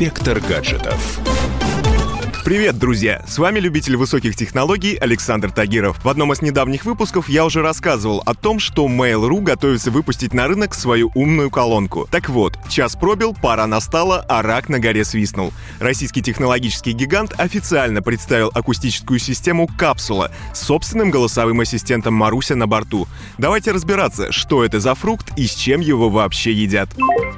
Инспектор гаджетов. Привет, друзья! С вами любитель высоких технологий Александр Тагиров. В одном из недавних выпусков я уже рассказывал о том, что Mail.ru готовится выпустить на рынок свою умную колонку. Так вот, час пробил, пора настала, а рак на горе свистнул. Российский технологический гигант официально представил акустическую систему «Капсула» с собственным голосовым ассистентом Маруся на борту. Давайте разбираться, что это за фрукт и с чем его вообще едят.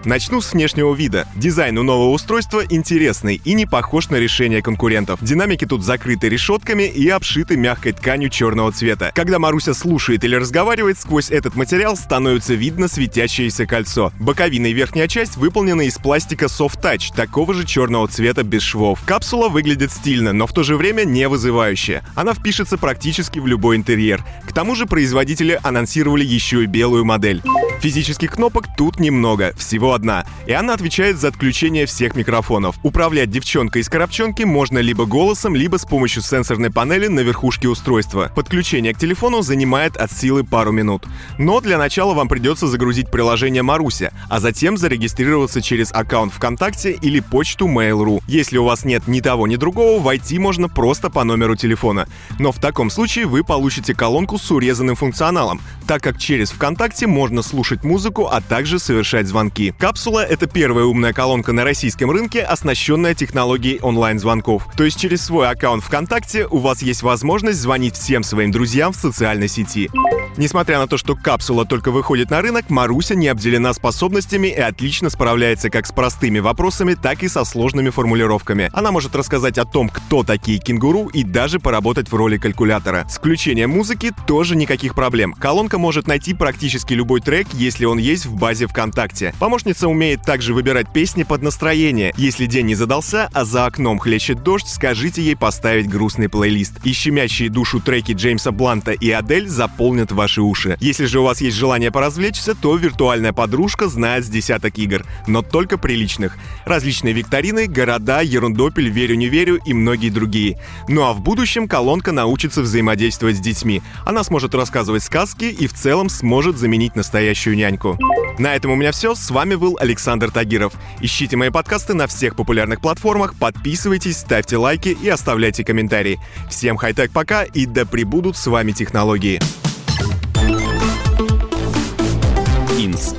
Начну с внешнего вида. Дизайн у нового устройства интересный и не похож на решение конкурентов конкурентов. Динамики тут закрыты решетками и обшиты мягкой тканью черного цвета. Когда Маруся слушает или разговаривает, сквозь этот материал становится видно светящееся кольцо. Боковина и верхняя часть выполнены из пластика Soft Touch, такого же черного цвета без швов. Капсула выглядит стильно, но в то же время не вызывающе. Она впишется практически в любой интерьер. К тому же производители анонсировали еще и белую модель. Физических кнопок тут немного, всего одна. И она отвечает за отключение всех микрофонов. Управлять девчонкой из коробчонки можно либо голосом, либо с помощью сенсорной панели на верхушке устройства. Подключение к телефону занимает от силы пару минут. Но для начала вам придется загрузить приложение Маруся, а затем зарегистрироваться через аккаунт ВКонтакте или почту Mail.ru. Если у вас нет ни того, ни другого, войти можно просто по номеру телефона. Но в таком случае вы получите колонку с урезанным функционалом, так как через ВКонтакте можно слушать музыку, а также совершать звонки. Капсула — это первая умная колонка на российском рынке, оснащенная технологией онлайн-звонков. То есть через свой аккаунт ВКонтакте у вас есть возможность звонить всем своим друзьям в социальной сети. Несмотря на то, что капсула только выходит на рынок, Маруся не обделена способностями и отлично справляется как с простыми вопросами, так и со сложными формулировками. Она может рассказать о том, кто такие кенгуру и даже поработать в роли калькулятора. С включением музыки тоже никаких проблем. Колонка может найти практически любой трек, если он есть в базе ВКонтакте. Помощница умеет также выбирать песни под настроение. Если день не задался, а за окном хлещет дождь, скажите ей поставить грустный плейлист. И щемящие душу треки Джеймса Бланта и Адель заполнят ваши уши. Если же у вас есть желание поразвлечься, то виртуальная подружка знает с десяток игр, но только приличных. Различные викторины, города, ерундопель, верю не верю и многие другие. Ну а в будущем колонка научится взаимодействовать с детьми. Она сможет рассказывать сказки и в целом сможет заменить настоящую няньку. На этом у меня все. С вами был Александр Тагиров. Ищите мои подкасты на всех популярных платформах, подписывайтесь, ставьте лайки и оставляйте комментарии. Всем хай-тек пока и да пребудут с вами технологии.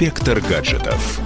Спектр гаджетов.